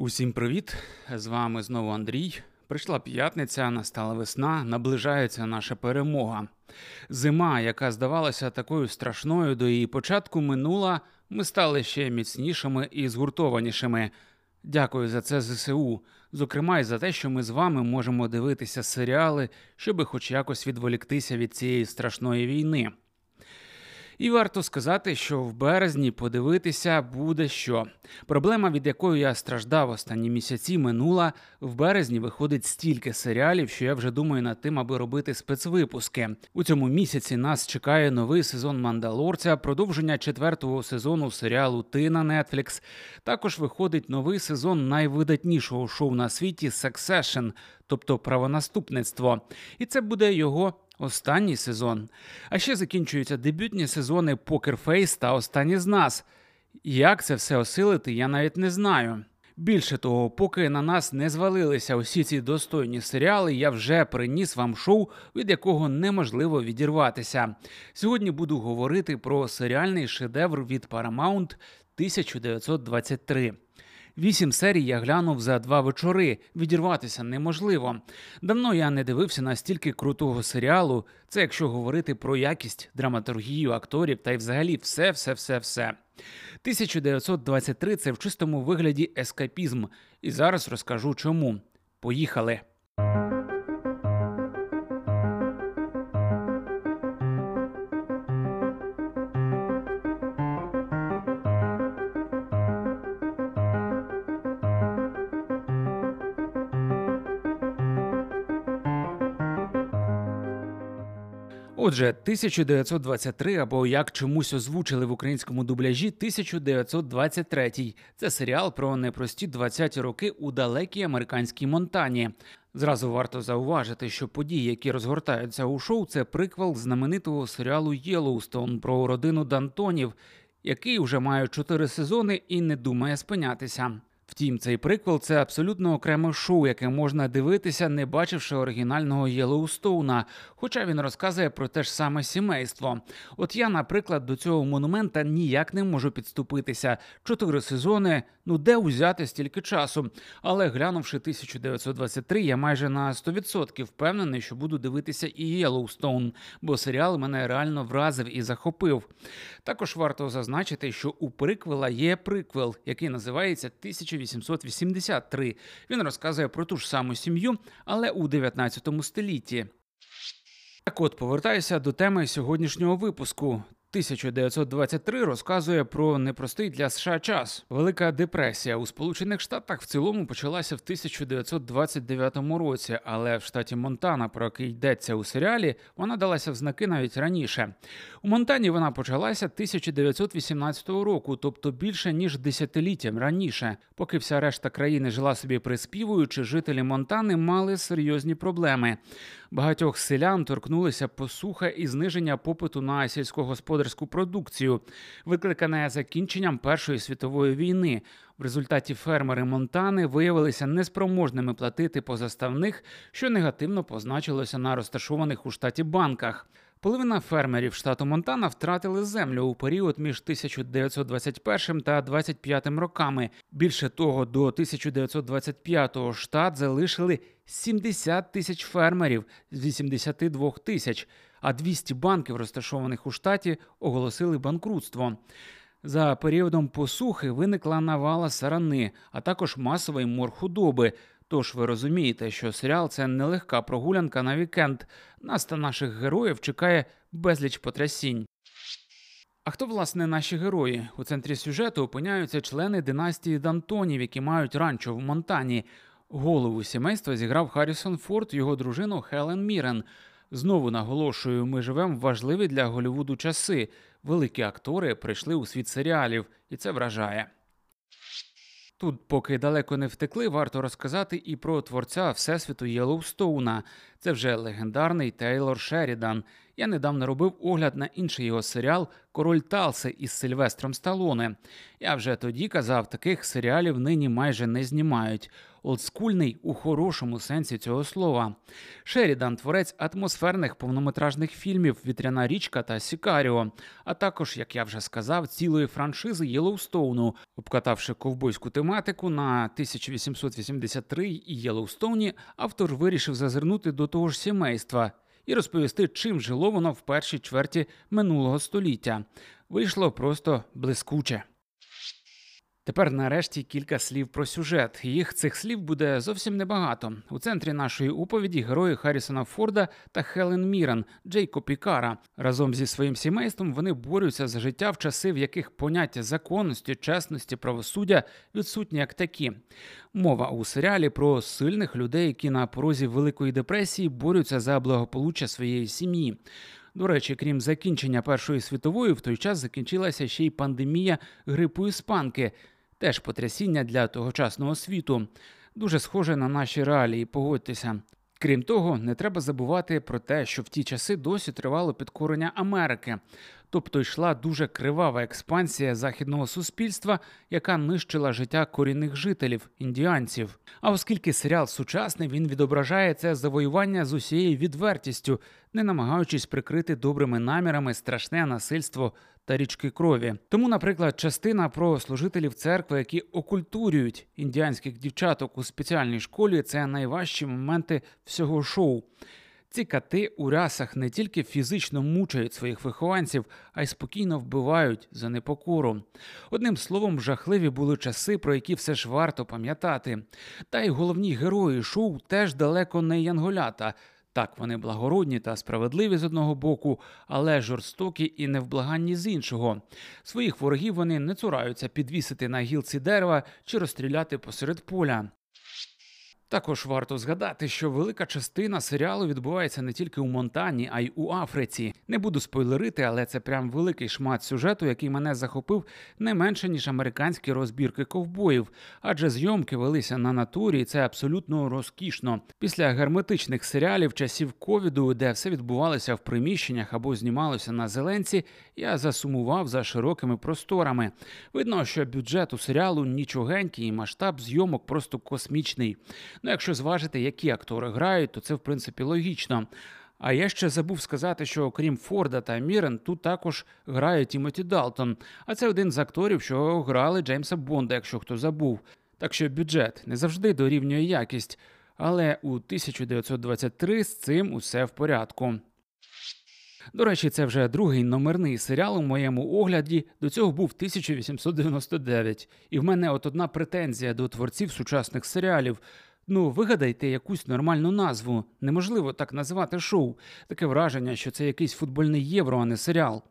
Усім привіт! З вами знову Андрій. Прийшла п'ятниця, настала весна, наближається наша перемога. Зима, яка здавалася такою страшною до її початку, минула. Ми стали ще міцнішими і згуртованішими. Дякую за це ЗСУ. Зокрема, і за те, що ми з вами можемо дивитися серіали, щоби хоч якось відволіктися від цієї страшної війни. І варто сказати, що в березні подивитися буде що. Проблема, від якої я страждав останні місяці, минула. В березні виходить стільки серіалів, що я вже думаю над тим, аби робити спецвипуски. У цьому місяці нас чекає новий сезон Мандалорця, продовження четвертого сезону серіалу Ти на Netflix. Також виходить новий сезон найвидатнішого шоу на світі Succession, тобто правонаступництво. І це буде його Останній сезон. А ще закінчуються дебютні сезони Покер Фейс та Останні з нас. Як це все осилити, я навіть не знаю. Більше того, поки на нас не звалилися усі ці достойні серіали, я вже приніс вам шоу, від якого неможливо відірватися. Сьогодні буду говорити про серіальний шедевр від Paramount 1923. Вісім серій я глянув за два вечори. Відірватися неможливо. Давно я не дивився настільки крутого серіалу. Це якщо говорити про якість, драматургію, акторів та й взагалі все, все, все, все. 1923 – це в чистому вигляді ескапізм. І зараз розкажу чому. Поїхали. Отже, 1923 або як чомусь озвучили в українському дубляжі 1923. Це серіал про непрості 20-ті роки у далекій американській Монтані. Зразу варто зауважити, що події, які розгортаються у шоу, це приквел знаменитого серіалу Єлоустон про родину Дантонів, який вже має чотири сезони і не думає спинятися. Втім, цей приквел це абсолютно окреме шоу, яке можна дивитися, не бачивши оригінального Єлоустоуна, хоча він розказує про те ж саме сімейство. От я, наприклад, до цього монумента ніяк не можу підступитися. Чотири сезони, ну де узяти стільки часу. Але глянувши 1923, я майже на 100% впевнений, що буду дивитися і Єлоустоун, бо серіал мене реально вразив і захопив. Також варто зазначити, що у приквела є приквел, який називається 1000 1883. Він розказує про ту ж саму сім'ю, але у 19 столітті. Так от повертаюся до теми сьогоднішнього випуску. 1923 розказує про непростий для США час. Велика депресія у Сполучених Штатах в цілому почалася в 1929 році, але в штаті Монтана, про який йдеться у серіалі, вона далася в знаки навіть раніше. У Монтані вона почалася 1918 року, тобто більше ніж десятиліттям раніше. Поки вся решта країни жила собі приспівуючи, жителі Монтани мали серйозні проблеми. Багатьох селян торкнулися посуха і зниження попиту на сільськогосподарську продукцію, викликане закінченням Першої світової війни. В результаті фермери Монтани виявилися неспроможними платити по заставних, що негативно позначилося на розташованих у штаті банках. Половина фермерів штату Монтана втратили землю у період між 1921 та 25 роками. Більше того, до 1925-го штат залишили 70 тисяч фермерів з 82 тисяч, а 200 банків, розташованих у штаті, оголосили банкрутство. За періодом посухи виникла навала сарани, а також масовий мор худоби. Тож ви розумієте, що серіал це нелегка прогулянка на вікенд. Нас та наших героїв чекає безліч потрясінь. А хто, власне, наші герої? У центрі сюжету опиняються члени династії Дантонів, які мають ранчо в Монтані. Голову сімейства зіграв Харрісон Форд, його дружину Хелен Мірен. Знову наголошую, ми живемо в важливі для Голівуду часи. Великі актори прийшли у світ серіалів, і це вражає. Тут, поки далеко не втекли, варто розказати і про творця Всесвіту Єлоустоуна. Це вже легендарний Тейлор Шерідан. Я недавно робив огляд на інший його серіал Король Талси із Сильвестром Сталоне. Я вже тоді казав, таких серіалів нині майже не знімають. Олдскульний у хорошому сенсі цього слова. Шерідан творець атмосферних повнометражних фільмів Вітряна річка та Сікаріо, а також, як я вже сказав, цілої франшизи Єлоустоуну, обкатавши ковбойську тематику на 1883 і Єлоустоуні, автор вирішив зазирнути до того ж сімейства і розповісти, чим жило воно в першій чверті минулого століття. Вийшло просто блискуче. Тепер нарешті кілька слів про сюжет. Їх цих слів буде зовсім небагато. У центрі нашої оповіді герої Харрісона Форда та Хелен Міран, Джейко Пікара. Разом зі своїм сімейством вони борються за життя в часи, в яких поняття законності, чесності, правосуддя відсутні як такі. Мова у серіалі про сильних людей, які на порозі Великої депресії борються за благополуччя своєї сім'ї. До речі, крім закінчення Першої світової, в той час закінчилася ще й пандемія грипу іспанки, теж потрясіння для тогочасного світу. Дуже схоже на наші реалії, погодьтеся. Крім того, не треба забувати про те, що в ті часи досі тривало підкорення Америки, тобто йшла дуже кривава експансія західного суспільства, яка нищила життя корінних жителів, індіанців. А оскільки серіал сучасний, він відображає це завоювання з усією відвертістю, не намагаючись прикрити добрими намірами страшне насильство та річки крові. Тому, наприклад, частина про служителів церкви, які окультурюють індіанських дівчаток у спеціальній школі, це найважчі моменти всього шоу. Ці кати у рясах не тільки фізично мучають своїх вихованців, а й спокійно вбивають за непокору. Одним словом, жахливі були часи, про які все ж варто пам'ятати. Та й головні герої шоу теж далеко не янголята. Так, вони благородні та справедливі з одного боку, але жорстокі і невблаганні з іншого. Своїх ворогів вони не цураються підвісити на гілці дерева чи розстріляти посеред поля. Також варто згадати, що велика частина серіалу відбувається не тільки у Монтані, а й у Африці. Не буду спойлерити, але це прям великий шмат сюжету, який мене захопив не менше ніж американські розбірки ковбоїв, адже зйомки велися на натурі, і це абсолютно розкішно. Після герметичних серіалів часів ковіду, де все відбувалося в приміщеннях або знімалося на зеленці, я засумував за широкими просторами. Видно, що бюджет у серіалу нічогенький, і масштаб зйомок просто космічний. Ну, якщо зважити, які актори грають, то це в принципі логічно. А я ще забув сказати, що окрім Форда та Мірен, тут також грає Тімоті Далтон. А це один з акторів, що грали Джеймса Бонда, якщо хто забув. Так що бюджет не завжди дорівнює якість. Але у 1923 з цим усе в порядку. До речі, це вже другий номерний серіал у моєму огляді. До цього був 1899. І в мене от одна претензія до творців сучасних серіалів. Ну, вигадайте якусь нормальну назву. Неможливо так називати шоу. Таке враження, що це якийсь футбольний євро, а не серіал.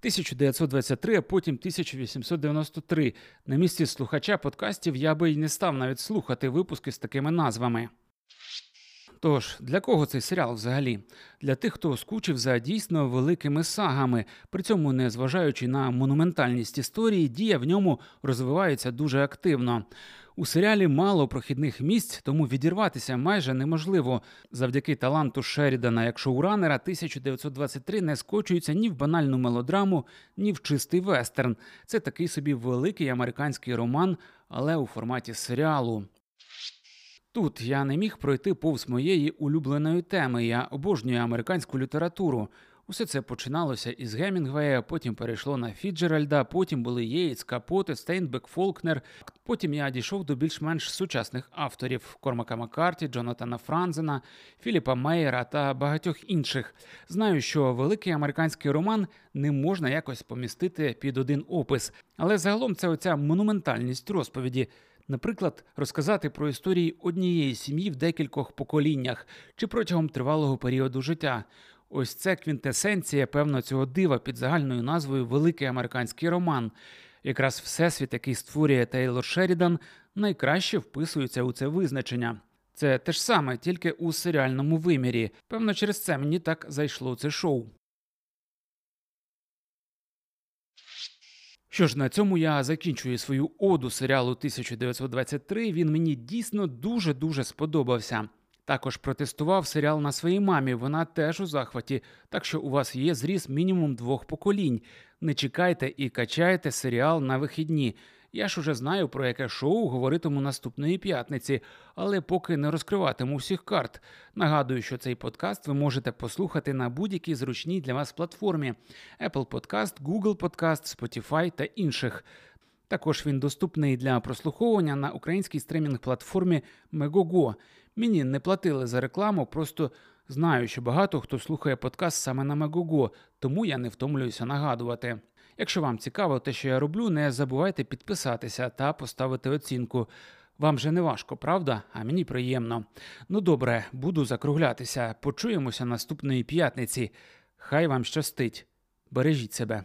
1923, а потім 1893. На місці слухача подкастів я би й не став навіть слухати випуски з такими назвами. Тож, для кого цей серіал взагалі? Для тих, хто скучив за дійсно великими сагами, при цьому, не зважаючи на монументальність історії, дія в ньому розвивається дуже активно. У серіалі мало прохідних місць, тому відірватися майже неможливо. Завдяки таланту Шерідана як шоуранера 1923 не скочується ні в банальну мелодраму, ні в чистий вестерн. Це такий собі великий американський роман, але у форматі серіалу. Тут я не міг пройти повз моєї улюбленої теми. Я обожнюю американську літературу. Усе це починалося із Гемінгвея, потім перейшло на Фіджеральда, потім були Єйц, Капоте, Стейнбек, Фолкнер. Потім я дійшов до більш-менш сучасних авторів Кормака Маккарті, Джонатана Франзена, Філіпа Мейера та багатьох інших. Знаю, що великий американський роман не можна якось помістити під один опис, але загалом це оця монументальність розповіді. Наприклад, розказати про історії однієї сім'ї в декількох поколіннях чи протягом тривалого періоду життя. Ось це квінтесенція, певно, цього дива під загальною назвою Великий американський роман. Якраз всесвіт, який створює Тейлор Шерідан, найкраще вписується у це визначення. Це те ж саме, тільки у серіальному вимірі. Певно, через це мені так зайшло це шоу. Що ж, на цьому я закінчую свою оду серіалу 1923. Він мені дійсно дуже дуже сподобався. Також протестував серіал на своїй мамі. Вона теж у захваті. Так що у вас є зріз мінімум двох поколінь. Не чекайте і качайте серіал на вихідні. Я ж уже знаю, про яке шоу говоритиму наступної п'ятниці, але поки не розкриватиму всіх карт. Нагадую, що цей подкаст ви можете послухати на будь-якій зручній для вас платформі: Apple Podcast, Google Podcast, Spotify та інших. Також він доступний для прослуховування на українській стримінг-платформі Megogo. Мені не платили за рекламу, просто знаю, що багато хто слухає подкаст саме на Megogo, тому я не втомлююся нагадувати. Якщо вам цікаво те, що я роблю, не забувайте підписатися та поставити оцінку. Вам же не важко, правда? А мені приємно. Ну добре, буду закруглятися. Почуємося наступної п'ятниці. Хай вам щастить. Бережіть себе.